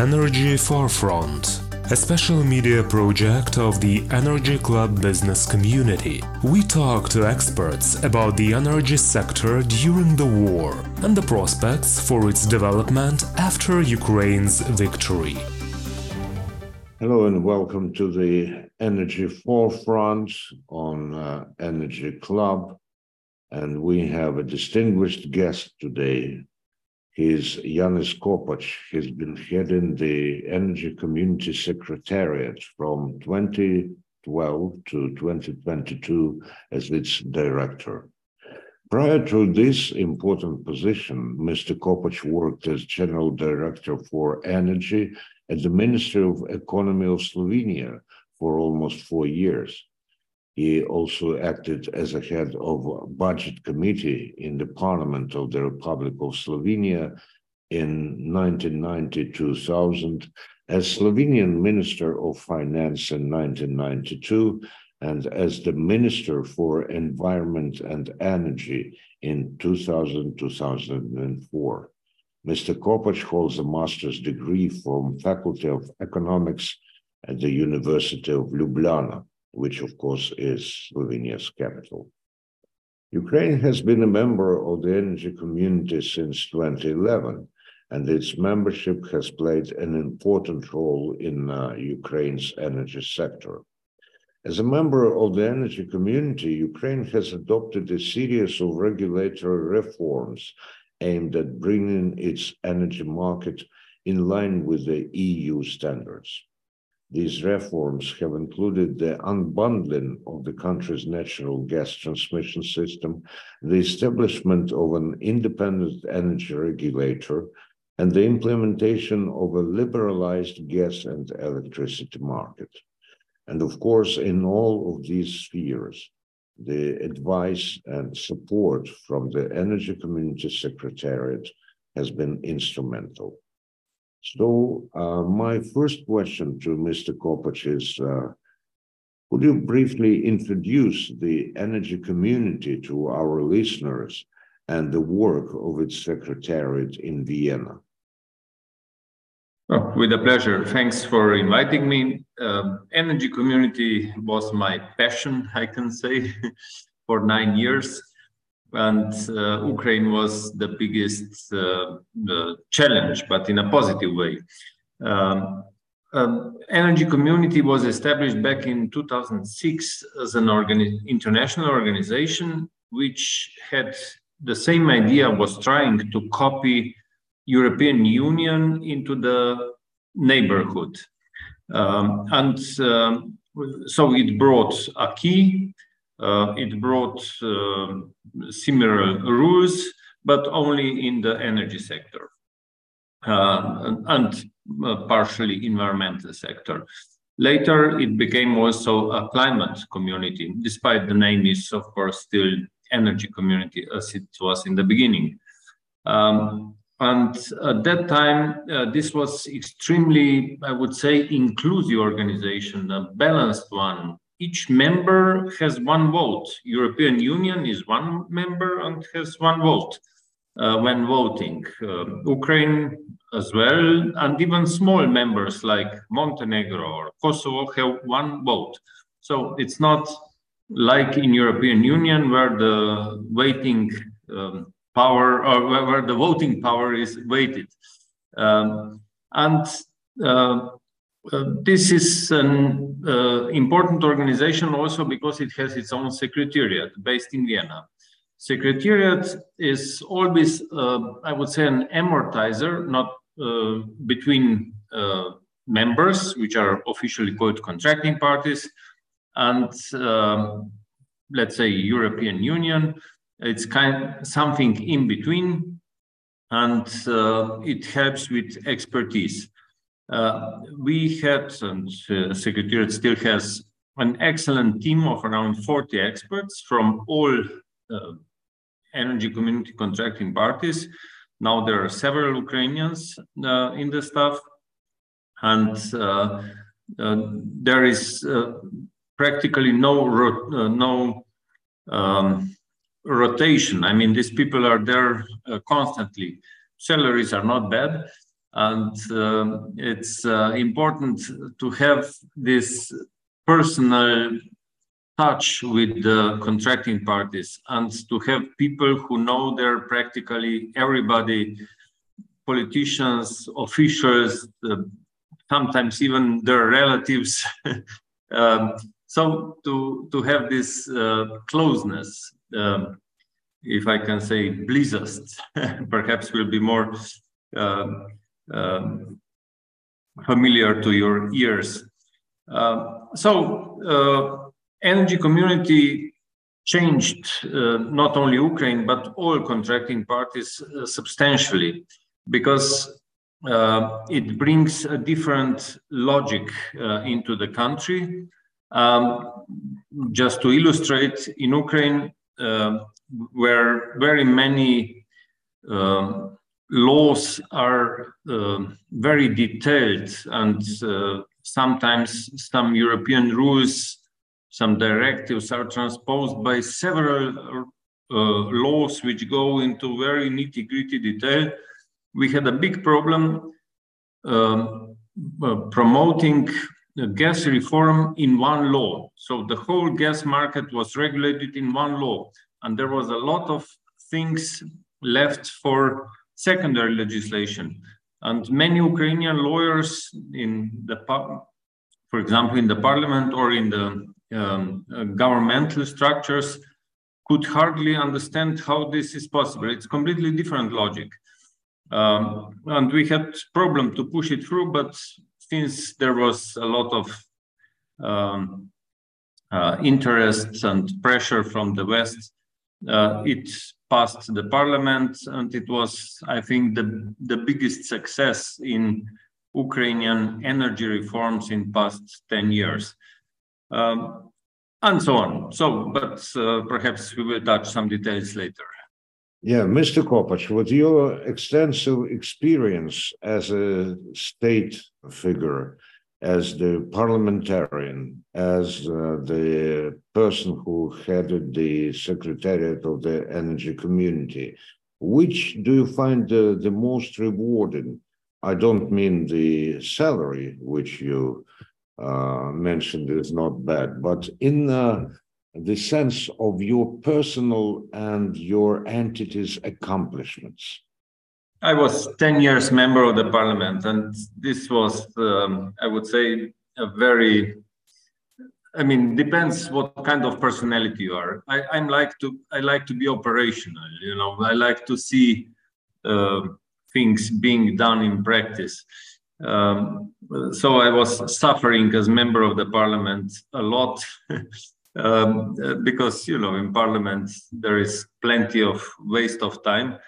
Energy Forefront, a special media project of the Energy Club business community. We talk to experts about the energy sector during the war and the prospects for its development after Ukraine's victory. Hello and welcome to the Energy Forefront on uh, Energy Club. And we have a distinguished guest today, He's Janez Kopač. He's been heading the Energy Community Secretariat from 2012 to 2022 as its director. Prior to this important position, Mr. Kopach worked as General Director for Energy at the Ministry of Economy of Slovenia for almost four years. He also acted as a head of a budget committee in the Parliament of the Republic of Slovenia in 1990-2000, as Slovenian Minister of Finance in 1992, and as the Minister for Environment and Energy in 2000-2004. Mr. Kopač holds a master's degree from Faculty of Economics at the University of Ljubljana which of course is Slovenia's capital. Ukraine has been a member of the energy community since 2011, and its membership has played an important role in uh, Ukraine's energy sector. As a member of the energy community, Ukraine has adopted a series of regulatory reforms aimed at bringing its energy market in line with the EU standards. These reforms have included the unbundling of the country's natural gas transmission system, the establishment of an independent energy regulator, and the implementation of a liberalized gas and electricity market. And of course, in all of these spheres, the advice and support from the Energy Community Secretariat has been instrumental. So uh, my first question to Mr. Kopač is, uh, could you briefly introduce the energy community to our listeners and the work of its secretariat in Vienna? Oh, with a pleasure. Thanks for inviting me. Uh, energy community was my passion, I can say, for nine years and uh, Ukraine was the biggest uh, challenge, but in a positive way. Um, um, energy community was established back in 2006 as an organi international organization which had the same idea was trying to copy european union into the neighborhood um, and um, so it brought a key uh, it brought uh, similar rules, but only in the energy sector uh, and partially environmental sector. Later, it became also a climate community, despite the name is, of course, still energy community as it was in the beginning. Um, and at that time, uh, this was extremely, I would say, inclusive organization, a balanced one, each member has one vote. European Union is one member and has one vote uh, when voting. Uh, Ukraine as well, and even small members like Montenegro or Kosovo have one vote. So it's not like in European Union where the waiting um, power or where the voting power is weighted. Um, and uh, uh, this is an uh, important organization also because it has its own secretariat based in Vienna. Secretariat is always, uh, I would say, an amortizer, not uh, between uh, members, which are officially called contracting parties, and um, let's say European Union. It's kind of something in between, and it helps with expertise. Uh, we had, and uh, Secretariat still has, an excellent team of around 40 experts from all uh, energy community contracting parties. Now there are several Ukrainians uh, in the staff, and uh, uh, there is practically no no um, rotation. I mean, these people are there constantly. Salaries are not bad, and um, it's uh, important to have this personal touch with the contracting parties and to have people who know their practically everybody politicians officials uh, sometimes even their relatives. Um, so to to have this uh, closeness um, if i can say blizzard perhaps will be more uh, um, familiar to your ears. Uh, so, uh, energy community changed uh, not only Ukraine but all contracting parties uh, substantially because uh, it brings a different logic uh, into the country. Um, just to illustrate, in Ukraine, where very many um, laws are uh, very detailed and uh, sometimes some European rules, some directives are transposed by several uh, laws which go into very nitty gritty detail. We had a big problem um, uh, promoting gas reform in one law. So the whole gas market was regulated in one law, and there was a lot of things left for secondary legislation. And many Ukrainian lawyers in the, for example, in the parliament or in the um, uh, governmental structures could hardly understand how this is possible. It's completely different logic. Um, and we had problem to push it through, but since there was a lot of um, uh, interest and pressure from the West, uh, it passed the parliament, and it was, I think, the, the biggest success in Ukrainian energy reforms in past 10 years. Um, and so on. So, but uh, perhaps we will touch some details later. Yeah, Mr. Kopač, with your extensive experience as a state figure, as the parliamentarian, as uh, the person who headed the Secretariat of the Energy Community. Which do you find the, the most rewarding? I don't mean the salary, which you uh, mentioned is not bad, but in uh, the sense of your personal and your entity's accomplishments. I was 10 years member of the parliament, and this was, um, I would say, a very I mean, depends what kind of personality you are. I, I'm like to I like to be operational. You know, I like to see uh, things being done in practice. Um, so I was suffering as member of the parliament a lot um, because you know in parliament there is plenty of waste of time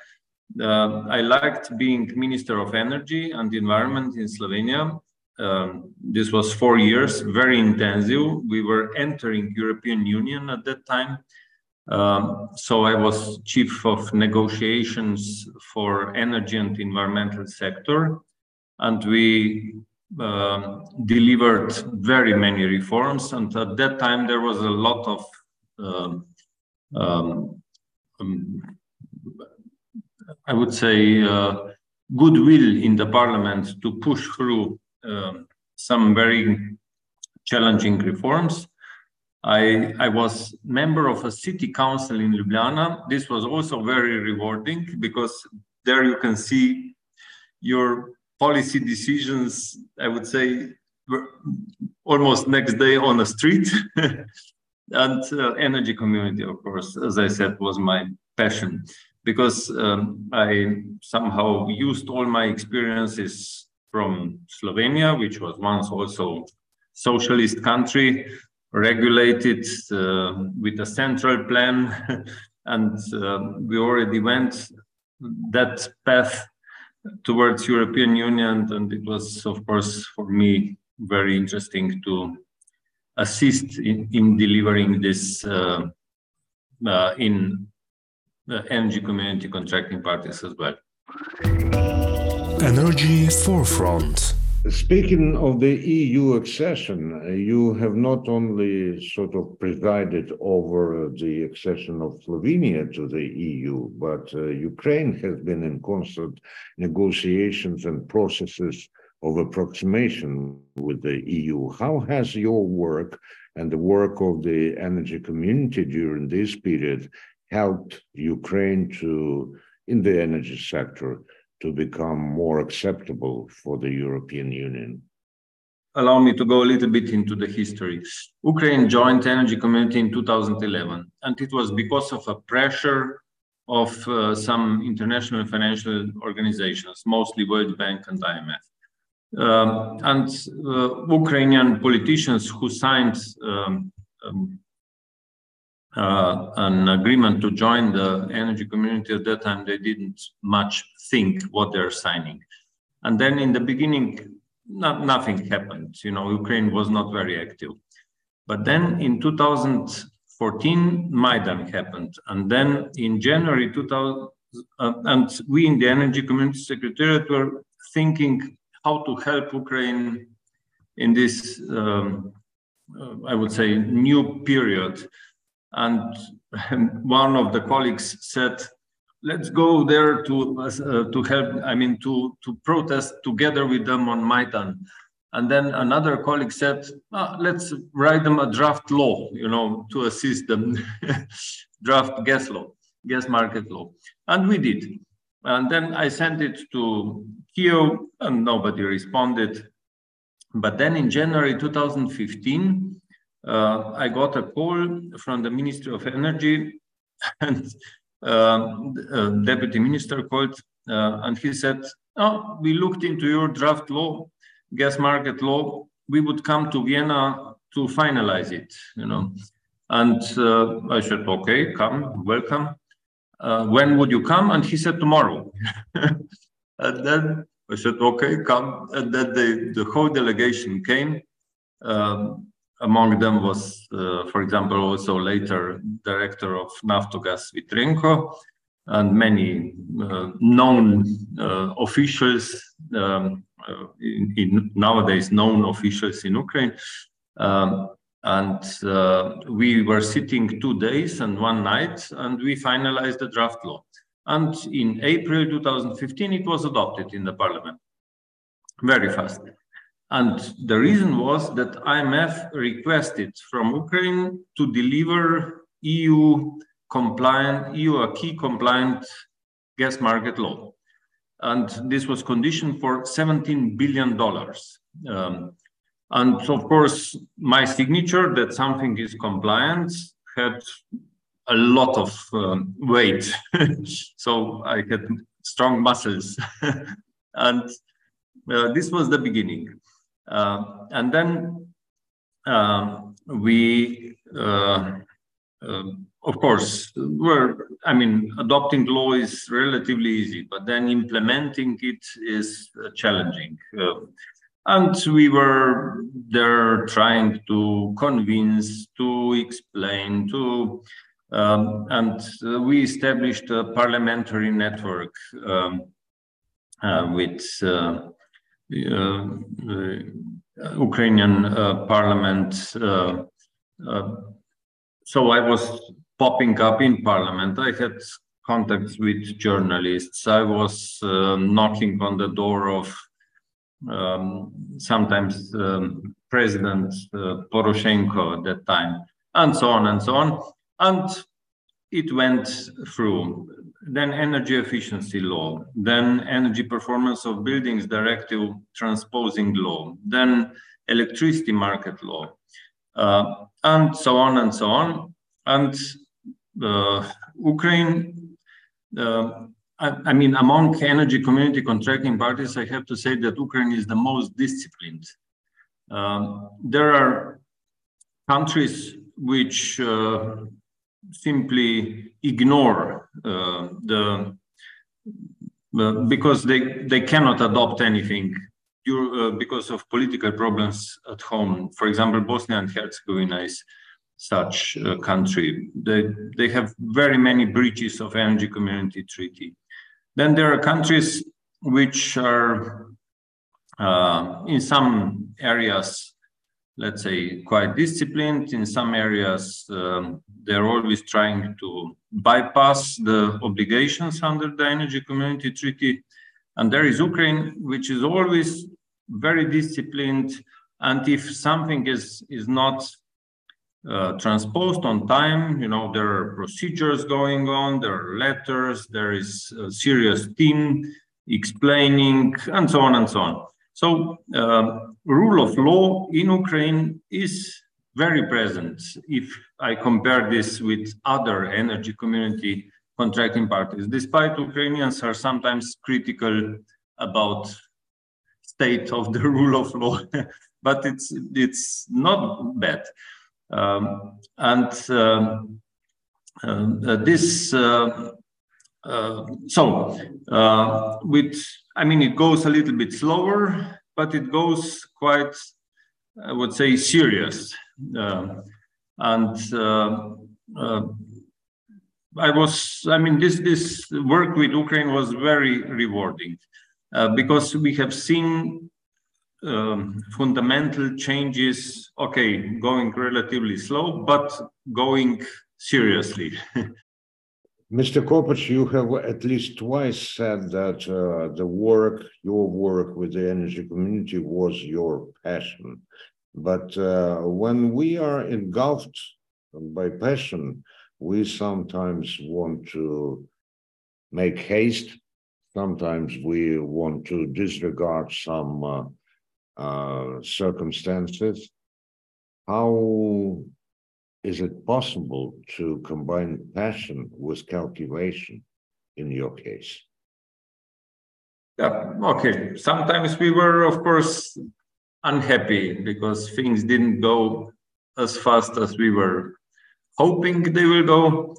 uh, I liked being Minister of Energy and Environment in Slovenia. Um, this was four years, very intensive. We were entering European Union at that time. Um, so I was chief of negotiations for energy and environmental sector. And we um, delivered very many reforms. And at that time, there was a lot of um, um, um I would say, uh, goodwill in the parliament to push through uh, some very challenging reforms. I, I was member of a city council in Ljubljana. This was also very rewarding because there you can see your policy decisions, I would say, almost next day on the street. and uh, energy community, of course, as I said, was my passion because um, I somehow used all my experiences from Slovenia, which was once also socialist country, regulated uh, with a central plan, and uh, we already went that path towards European Union, and it was, of course, for me very interesting to assist in, in delivering this uh, uh in the energy community contracting parties as well. Energy Forefront Speaking of the EU accession, uh, you have not only sort of presided over the accession of Slovenia to the EU, but uh, Ukraine has been in constant negotiations and processes of approximation with the EU. How has your work and the work of the energy community during this period helped Ukraine to, in the energy sector, to become more acceptable for the European Union? Allow me to go a little bit into the history. Ukraine joined the energy community in 2011, and it was because of a pressure of uh, some international financial organizations, mostly World Bank and IMF. Um, and uh, Ukrainian politicians who signed um, um, uh, an agreement to join the energy community at that time, they didn't much think what they're signing. And then in the beginning, not, nothing happened. You know, Ukraine was not very active. But then in 2014, Maidan happened. And then in January 2000, uh, and we in the Energy Community Secretariat were thinking how to help Ukraine in this, um, uh, I would say, new period and one of the colleagues said, let's go there to, uh, to help, I mean, to, to protest together with them on Maidan. And then another colleague said, ah, let's write them a draft law, you know, to assist them, draft gas law, gas market law. And we did. And then I sent it to Kiev and nobody responded. But then in January 2015, uh, I got a call from the Ministry of Energy and uh, deputy minister called uh, and he said, oh, we looked into your draft law, gas market law. We would come to Vienna to finalize it, you know. And uh, I said, okay, come, welcome. Uh, when would you come? And he said, tomorrow. and then I said, okay, come. And then the, the whole delegation came. Um, among them was, uh, for example, also later director of Naftogaz Vitrenko and many uh, known uh, officials, um, uh, in, in nowadays known officials in Ukraine. Um, and uh, we were sitting two days and one night, and we finalized the draft law. And in April 2015, it was adopted in the parliament very fast. And the reason was that IMF requested from Ukraine to deliver EU compliant, EU acquis compliant gas market law. And this was conditioned for $17 billion. Um, and of course, my signature that something is compliant had a lot of um, weight. so I had strong muscles. and uh, this was the beginning. Uh, and then um, we, uh, um, of course, were, I mean, adopting law is relatively easy, but then implementing it is uh, challenging. and we were there trying to convince, to explain, to um, and uh, we established a parliamentary network um, uh, with uh, uh, Ukrainian uh, parliament. Uh, so I was popping up in parliament. I had contacts with journalists. I was knocking on the door of um, sometimes um, President uh, Poroshenko at that time, and so on and so on. And it went through then energy efficiency law, then energy performance of buildings directive transposing law, then electricity market law, uh, and so on and so on. And uh, Ukraine, uh, I, I, mean, among energy community contracting parties, I have to say that Ukraine is the most disciplined. Um, there are countries which uh, simply ignore uh, the uh, because they they cannot adopt anything uh, because of political problems at home. For example, Bosnia and Herzegovina is such a country. They they have very many breaches of energy community treaty. Then there are countries which are uh, in some areas, let's say, quite disciplined. In some areas, um, they're always trying to bypass the obligations under the Energy Community Treaty. And there is Ukraine, which is always very disciplined. And if something is, is not uh, transposed on time. You know, there are procedures going on, there are letters, there is a serious team explaining, and so on and so on. So, uh, rule of law in Ukraine is very present. If I compare this with other energy community contracting parties, despite Ukrainians are sometimes critical about state of the rule of law, but it's it's not bad. Um, and um, uh, this, uh, uh, so with, I mean, it goes a little bit slower, but it goes quite, I would say, serious. Um, and I was, I mean, this this work with Ukraine was very rewarding uh, because we have seen um, fundamental changes, okay, going relatively slow, but going seriously. Mr. Kopač, you have at least twice said that uh, the work, your work with the energy community was your passion. But uh, when we are engulfed by passion, we sometimes want to make haste. Sometimes we want to disregard some uh, uh, circumstances. How is it possible to combine passion with calculation in your case? Yeah, okay. Sometimes we were, of course, unhappy because things didn't go as fast as we were hoping they will go.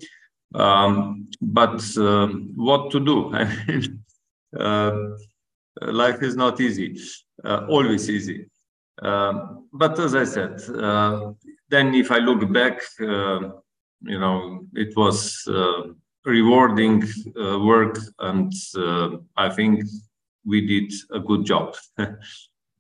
Um, but uh, what to do? I mean, uh, life is not easy. Uh, always easy. Um, but as I said, uh, then if I look back, uh, you know, it was rewarding work, and I think we did a good job.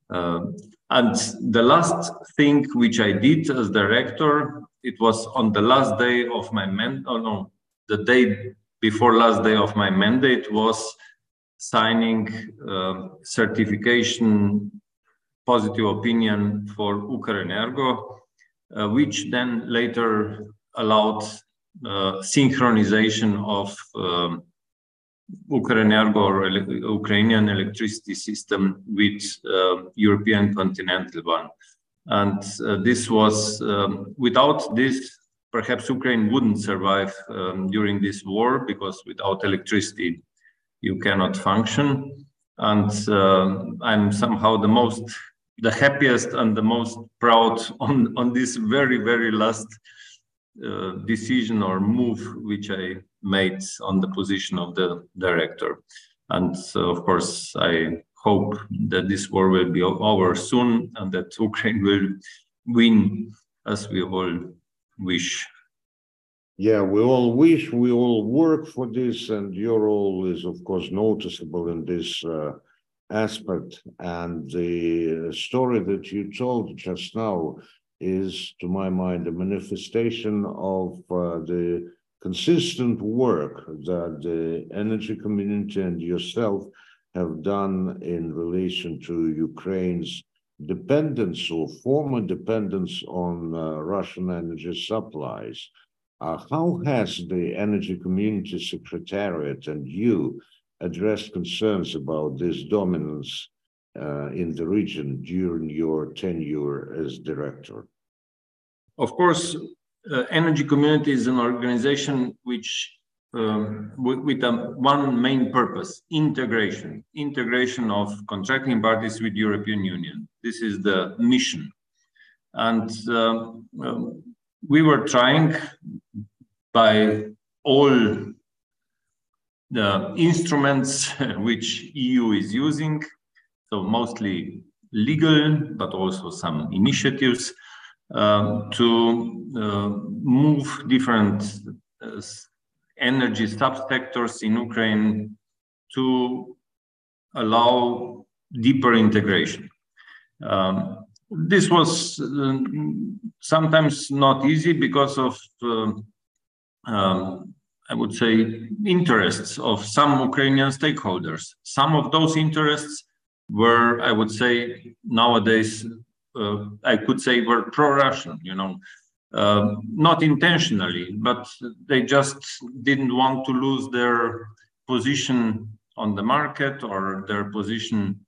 Um, and the last thing which I did as director, it was on the last day of my man. Oh no, the day before last day of my mandate was signing uh, certification positive opinion for Ukrenergo, uh, which then later allowed uh, synchronization of um, or ele Ukrainian electricity system with uh, European continental one. And uh, this was, um, without this, perhaps Ukraine wouldn't survive um, during this war because without electricity, you cannot function. And uh, I'm somehow the most, the happiest and the most proud on, on this very, very last uh, decision or move which I made on the position of the director. And uh, of course, I hope that this war will be over soon and that Ukraine will win as we all wish. Yeah, we all wish, we all work for this, and your role is, of course, noticeable in this uh, aspect. And the story that you told just now is, to my mind, a manifestation of uh, the consistent work that the energy community and yourself have done in relation to Ukraine's dependence or former dependence on uh, Russian energy supplies uh, how has the Energy Community Secretariat and you addressed concerns about this dominance uh, in the region during your tenure as director? Of course, uh, Energy Community is an organization which um, with, with um, one main purpose, integration, integration of contracting parties with European Union. This is the mission. And um, um we were trying by all the instruments which EU is using, so mostly legal, but also some initiatives um, to uh, move different uh, energy subsectors in Ukraine to allow deeper integration. Um, this was uh, sometimes not easy because of, uh, um, I would say, interests of some Ukrainian stakeholders. Some of those interests were, I would say, nowadays, uh, I could say, were pro-Russian. You know, uh, not intentionally, but they just didn't want to lose their position on the market or their position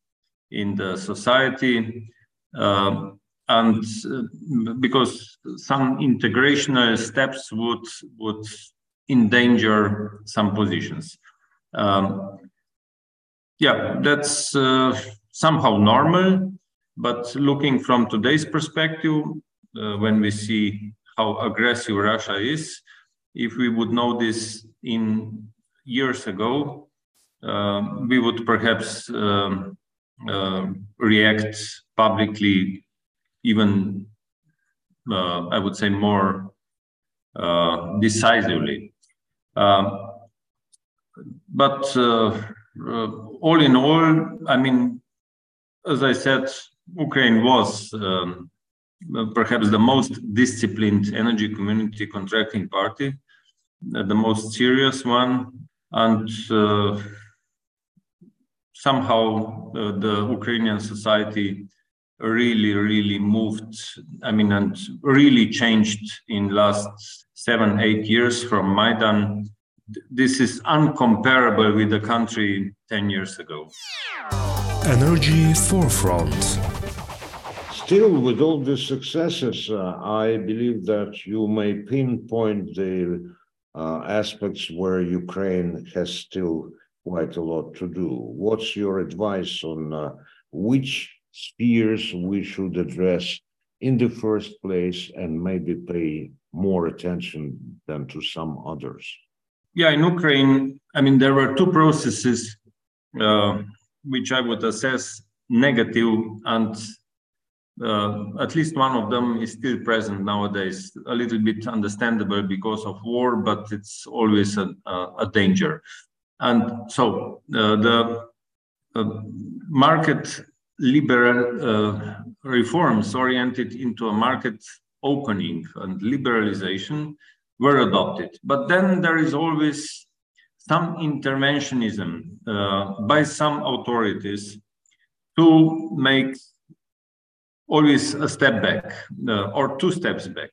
in the society. Uh, and because some integrational steps would would endanger some positions. Um, yeah, that's uh, somehow normal, but looking from today's perspective, uh, when we see how aggressive Russia is, if we would know this in years ago, uh, we would perhaps um, uh, react publicly even, uh, I would say, more uh, decisively. Um, but uh, all in all, I mean, as I said, Ukraine was um, perhaps the most disciplined energy community contracting party, the most serious one, and uh, somehow uh, the Ukrainian society really, really moved. I mean, and really changed in last seven, eight years from Maidan. This is uncomparable with the country 10 years ago. Energy Forefront. Still, with all these successes, uh, I believe that you may pinpoint the uh, aspects where Ukraine has still quite a lot to do. What's your advice on uh, which spheres we should address in the first place and maybe pay more attention than to some others? Yeah, in Ukraine, I mean, there were two processes uh, which I would assess negative, and uh, at least one of them is still present nowadays. A little bit understandable because of war, but it's always a, a danger. And so uh, the uh, market liberal uh, reforms oriented into a market opening and liberalization were adopted. But then there is always some interventionism uh, by some authorities to make always a step back uh, or two steps back.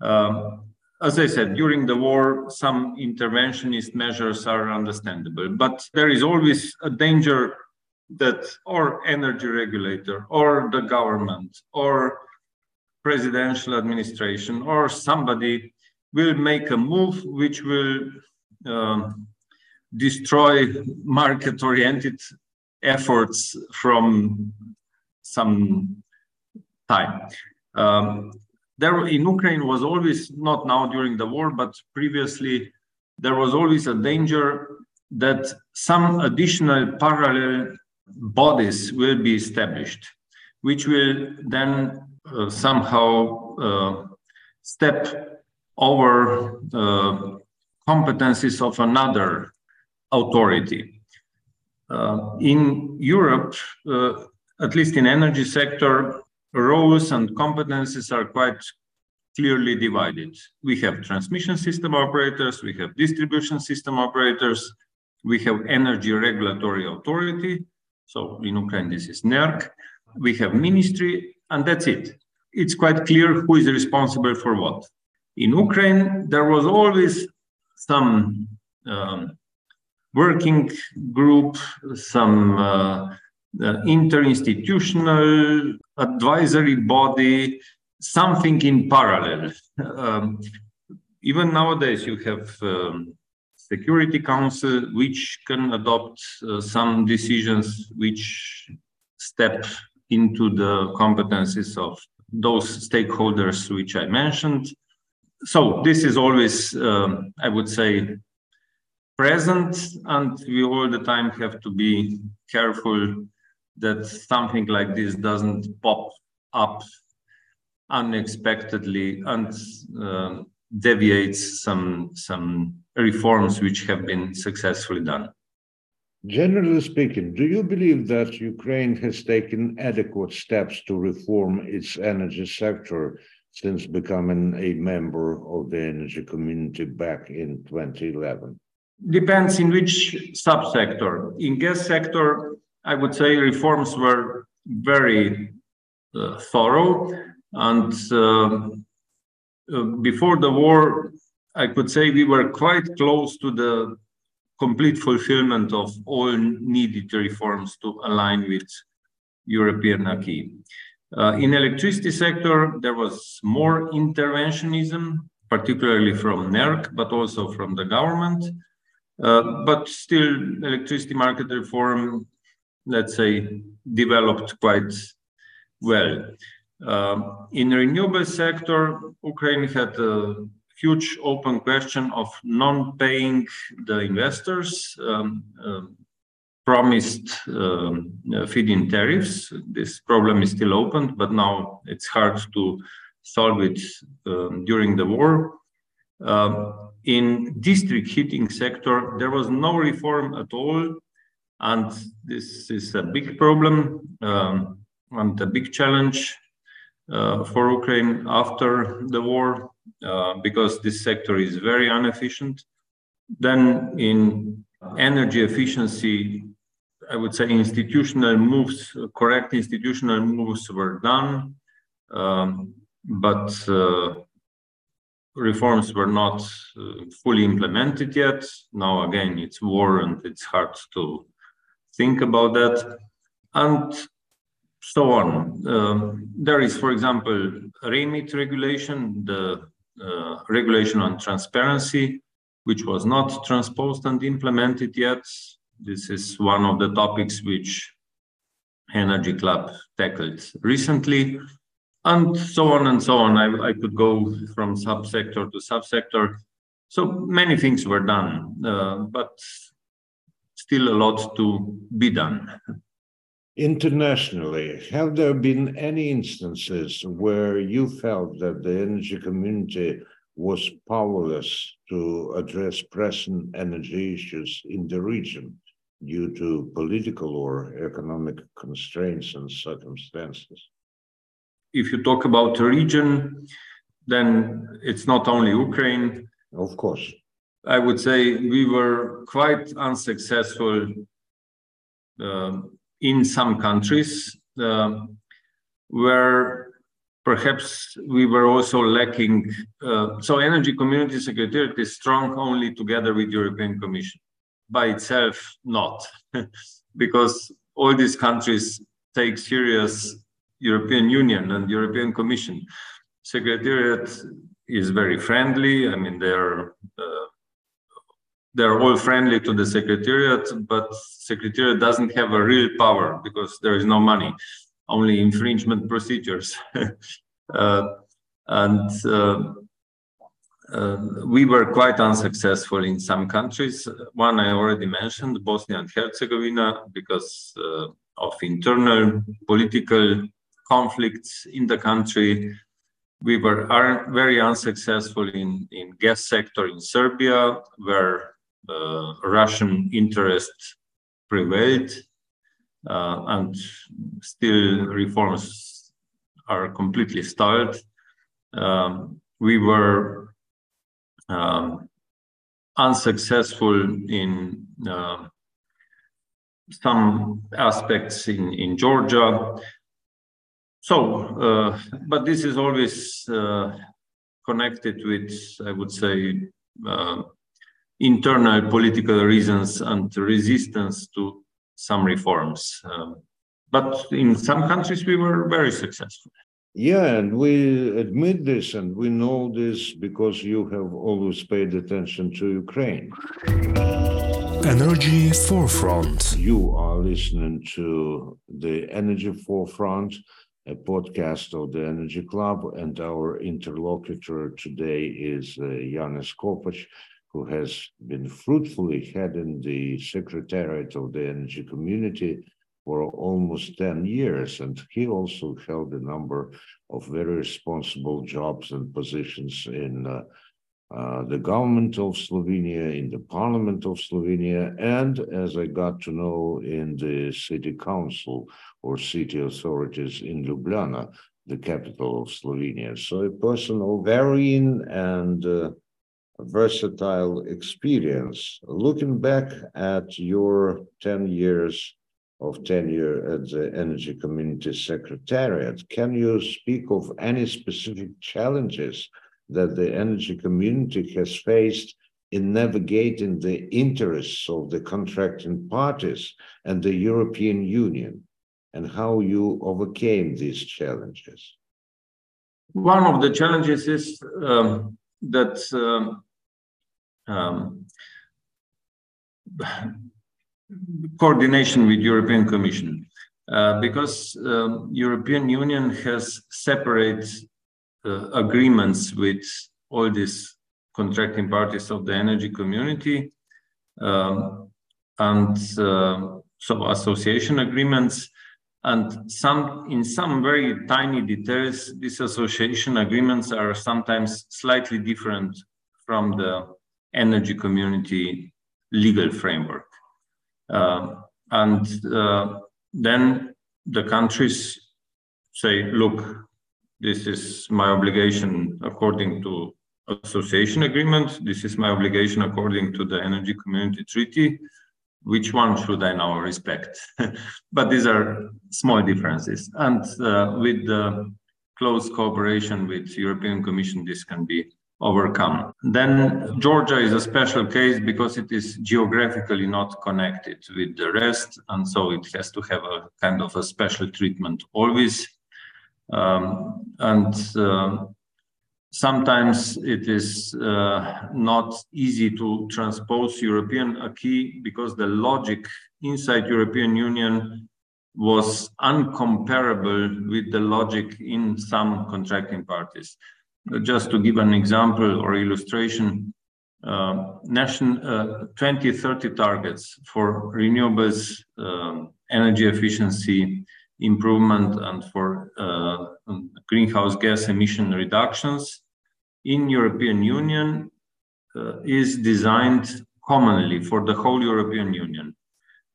Um, as I said, during the war, some interventionist measures are understandable, but there is always a danger that or energy regulator or the government or presidential administration or somebody will make a move which will um, destroy market oriented efforts from some time. Um, there in Ukraine was always, not now during the war, but previously, there was always a danger that some additional parallel bodies will be established, which will then uh, somehow uh, step over uh, competencies of another authority. Uh, in Europe, uh, at least in energy sector, roles and competencies are quite clearly divided. We have transmission system operators, we have distribution system operators, we have energy regulatory authority. So in Ukraine, this is NERC. We have ministry, and that's it. It's quite clear who is responsible for what. In Ukraine, there was always some um, working group, some uh, uh, interinstitutional advisory body, something in parallel. Um, even nowadays, you have um, Security Council, which can adopt uh, some decisions which step into the competencies of those stakeholders which I mentioned. So this is always, um, I would say, present, and we all the time have to be careful that something like this doesn't pop up unexpectedly and uh, deviates some some reforms which have been successfully done. Generally speaking, do you believe that Ukraine has taken adequate steps to reform its energy sector since becoming a member of the energy community back in 2011? Depends in which subsector. In gas sector, I would say reforms were very uh, thorough, and uh, uh, before the war, I could say we were quite close to the complete fulfillment of all needed reforms to align with European acquis. Uh, in electricity sector, there was more interventionism, particularly from NERC, but also from the government. Uh, but still, electricity market reform, let's say, developed quite well. Uh, in renewable sector, Ukraine had a huge open question of non-paying the investors um, um, promised um, feed-in tariffs. This problem is still open, but now it's hard to solve it um, during the war. Um, in district heating sector, there was no reform at all, and this is a big problem um, and a big challenge uh, for Ukraine after the war uh, because this sector is very inefficient. Then in energy efficiency, I would say institutional moves, correct institutional moves were done, um, but uh, reforms were not uh, fully implemented yet. Now again, it's war and it's hard to think about that. And so on. Um, there is, for example, REMIT regulation, the uh, regulation on transparency, which was not transposed and implemented yet. This is one of the topics which Energy Club tackled recently, and so on and so on. I, I could go from subsector to subsector. So many things were done, uh, but still a lot to be done. Internationally, have there been any instances where you felt that the energy community was powerless to address pressing energy issues in the region due to political or economic constraints and circumstances? If you talk about the region, then it's not only Ukraine. Of course. I would say we were quite unsuccessful uh, in some countries uh, where perhaps we were also lacking. Uh, so energy community secretariat is strong only together with European Commission. By itself, not, because all these countries take serious European Union and European Commission. Secretariat is very friendly. I mean, they're uh, they're all friendly to the secretariat, but secretariat doesn't have a real power because there is no money, only infringement procedures. uh, and uh, uh, we were quite unsuccessful in some countries. One I already mentioned, Bosnia and Herzegovina, because uh, of internal political conflicts in the country. We were very unsuccessful in, in gas sector in Serbia, where Russian interest prevailed, uh, and still reforms are completely stalled. Um, we were um, unsuccessful in uh, some aspects in, in Georgia. So, uh, but this is always uh, connected with, I would say, uh, internal political reasons and resistance to some reforms. Um, but in some countries, we were very successful. Yeah, and we admit this and we know this because you have always paid attention to Ukraine. Energy Forefront. You are listening to the Energy Forefront, a podcast of the Energy Club, and our interlocutor today is uh, Janez Kopač, who has been fruitfully heading the Secretariat of the Energy Community for almost 10 years. And he also held a number of very responsible jobs and positions in uh, uh, the government of Slovenia, in the parliament of Slovenia, and as I got to know in the city council or city authorities in Ljubljana, the capital of Slovenia. So a person of varying and uh, versatile experience. Looking back at your 10 years of tenure at the Energy Community Secretariat, can you speak of any specific challenges that the energy community has faced in navigating the interests of the contracting parties and the European Union, and how you overcame these challenges? One of the challenges is um, that um, um, coordination with European Commission, uh, because um, European Union has separate uh, agreements with all these contracting parties of the energy community um, and uh, so association agreements. And some in some very tiny details these association agreements are sometimes slightly different from the energy community legal framework uh, and then the countries say look this is my obligation according to association agreement. This is my obligation according to the Energy Community Treaty. Which one should I now respect? but these are small differences. And uh, with the close cooperation with European Commission, this can be overcome. Then Georgia is a special case because it is geographically not connected with the rest, and so it has to have a kind of a special treatment always. Um, and uh, sometimes it is uh, not easy to transpose European acquis because the logic inside European Union was uncomparable with the logic in some contracting parties. Just to give an example or illustration, uh, national uh, 2030 targets for renewables, uh, energy efficiency, improvement and for uh, greenhouse gas emission reductions in European Union uh, is designed commonly for the whole European Union.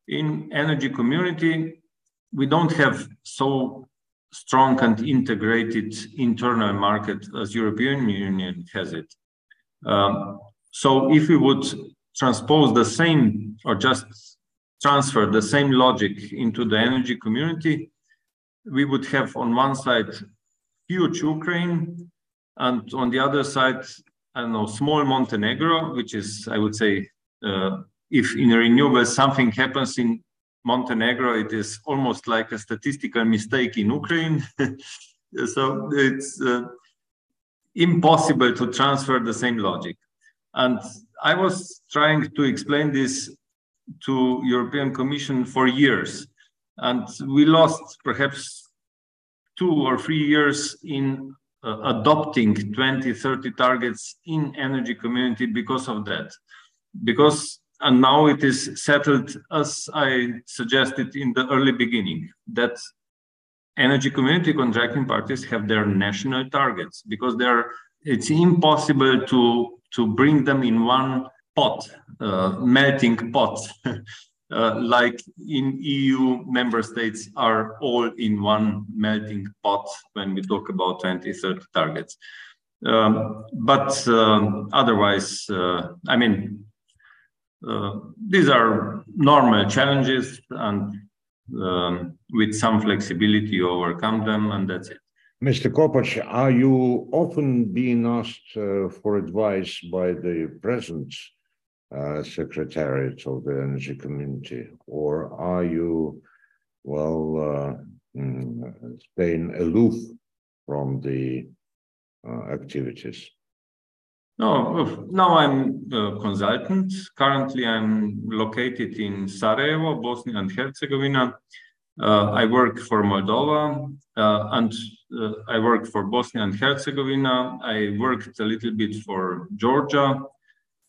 In energy community, we don't have so strong and integrated internal market as European Union has it. Um, so if we would transpose the same or just transfer the same logic into the energy community, we would have on one side huge Ukraine, and on the other side, I don't know, small Montenegro, which is, I would say, uh, if in renewables something happens in Montenegro, it is almost like a statistical mistake in Ukraine. so it's uh, impossible to transfer the same logic. And I was trying to explain this to European Commission for years and we lost perhaps two or three years in uh, adopting 2030 targets in energy community because of that because and now it is settled as i suggested in the early beginning that energy community contracting parties have their national targets because it's impossible to to bring them in one pot uh, melting pot Uh, like in EU member states are all in one melting pot when we talk about 2030 targets. Um, but um, otherwise, uh, I mean, these are normal challenges and um, with some flexibility overcome them and that's it. Mr. Kopač, are you often being asked uh, for advice by the present uh, secretariat of the energy community, or are you, well, uh, mm, staying aloof from the uh, activities? No, now I'm a consultant. Currently, I'm located in Sarajevo, Bosnia and Herzegovina. Uh, I work for Moldova uh, and uh, I work for Bosnia and Herzegovina. I worked a little bit for Georgia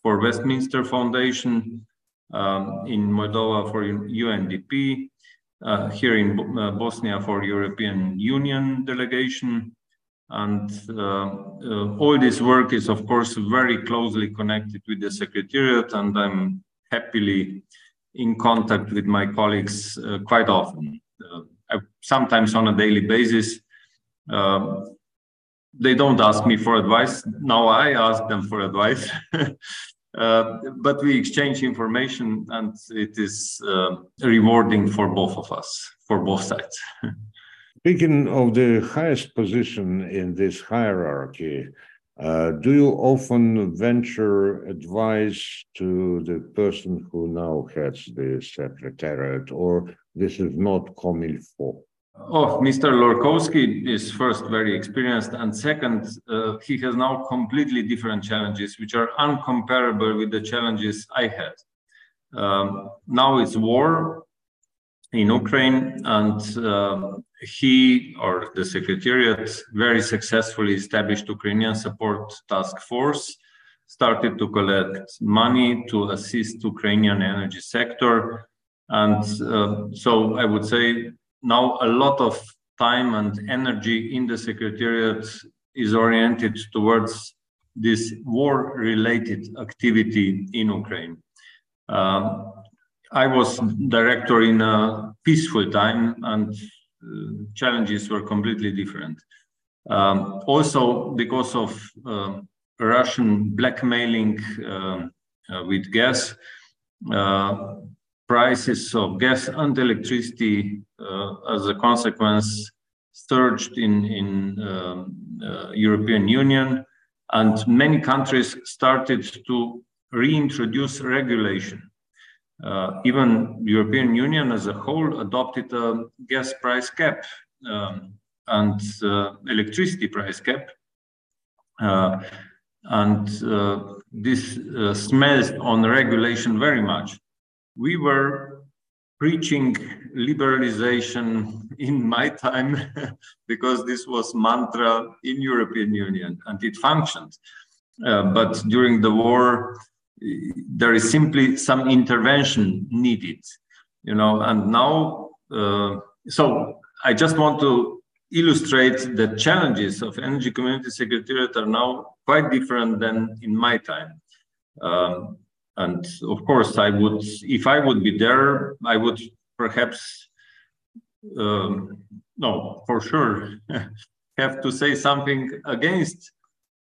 for Westminster Foundation, um, in Moldova for UNDP, uh, here in uh, Bosnia for European Union delegation, And uh, uh, all this work is, of course, very closely connected with the Secretariat, and I'm happily in contact with my colleagues uh, quite often, sometimes on a daily basis. Um, they don't ask me for advice. Now I ask them for advice. uh, but we exchange information and it is uh, rewarding for both of us, for both sides. Speaking of the highest position in this hierarchy, uh, do you often venture advice to the person who now heads the secretariat, or this is not comme il faut? Oh, Mr. Lorkowski is first very experienced, and second, uh, he has now completely different challenges, which are uncomparable with the challenges I had. Um, now it's war in Ukraine, and uh, he or the Secretariat very successfully established Ukrainian Support Task Force, started to collect money to assist Ukrainian energy sector, and uh, so I would say now a lot of time and energy in the Secretariat is oriented towards this war-related activity in Ukraine. Um, I was director in a peaceful time and challenges were completely different. Um, also because of uh, Russian blackmailing uh, uh with gas, uh, prices of gas and electricity uh, as a consequence surged in, in um, uh, European Union and many countries started to reintroduce regulation. Uh, even European Union as a whole adopted a gas price cap um, and uh, electricity price cap. Uh, and uh, this smells on regulation very much we were preaching liberalization in my time because this was mantra in European Union and it functioned. Uh, but during the war, there is simply some intervention needed, you know, and now, uh, so I just want to illustrate the challenges of energy community secretariat are now quite different than in my time. Um, and of course, I would, if I would be there, I would perhaps, um, no, for sure, have to say something against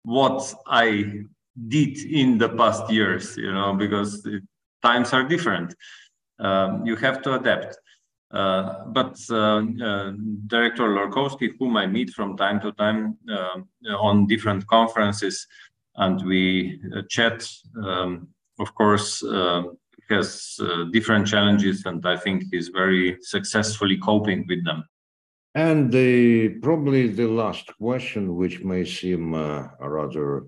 what I did in the past years, you know, because times are different. Um, you have to adapt. Uh, but uh, uh, Director Lorkowski, whom I meet from time to time uh, on different conferences, and we uh, chat um, of course, uh, has different challenges, and I think he's very successfully coping with them. And the probably the last question, which may seem rather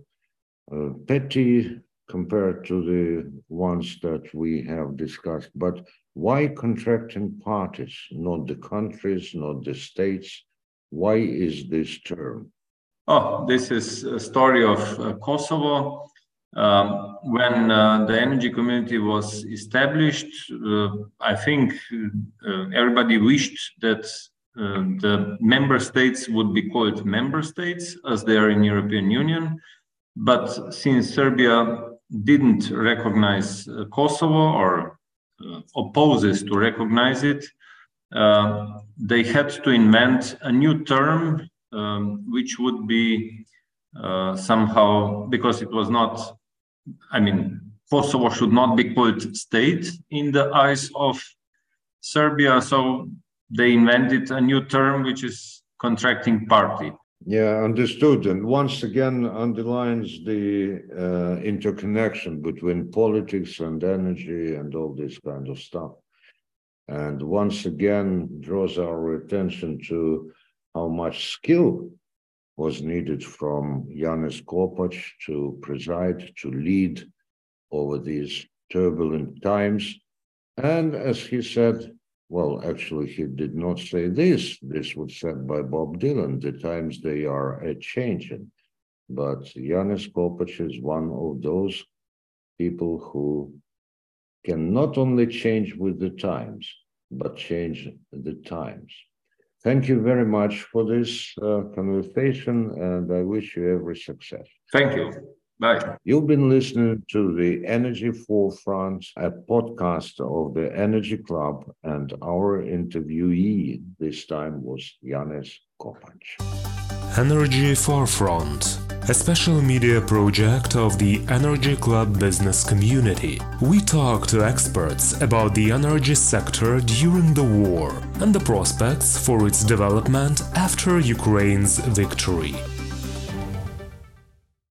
petty compared to the ones that we have discussed, but why contracting parties, not the countries, not the states? Why is this term? Oh, this is a story of uh, Kosovo. Um, when uh, the energy community was established, uh, I think uh, everybody wished that uh, the member states would be called member states as they are in European Union. But since Serbia didn't recognize uh, Kosovo or uh, opposes to recognize it, they had to invent a new term um, which would be somehow because it was not I mean, Kosovo should not be called state in the eyes of Serbia. So they invented a new term, which is contracting party. Yeah, understood. And once again underlines the uh, interconnection between politics and energy and all this kind of stuff. And once again draws our attention to how much skill was needed from Janez Kopač to preside, to lead over these turbulent times. And as he said, well, actually, he did not say this. This was said by Bob Dylan. The times they are a changing. But Janez Kopač is one of those people who can not only change with the times, but change the times. Thank you very much for this uh, conversation, and I wish you every success. Thank you. Bye. You've been listening to the Energy Forefront, a podcast of the Energy Club, and our interviewee this time was Janez Kopač. Energy Forefront, a special media project of the Energy Club business community. We talk to experts about the energy sector during the war and the prospects for its development after Ukraine's victory.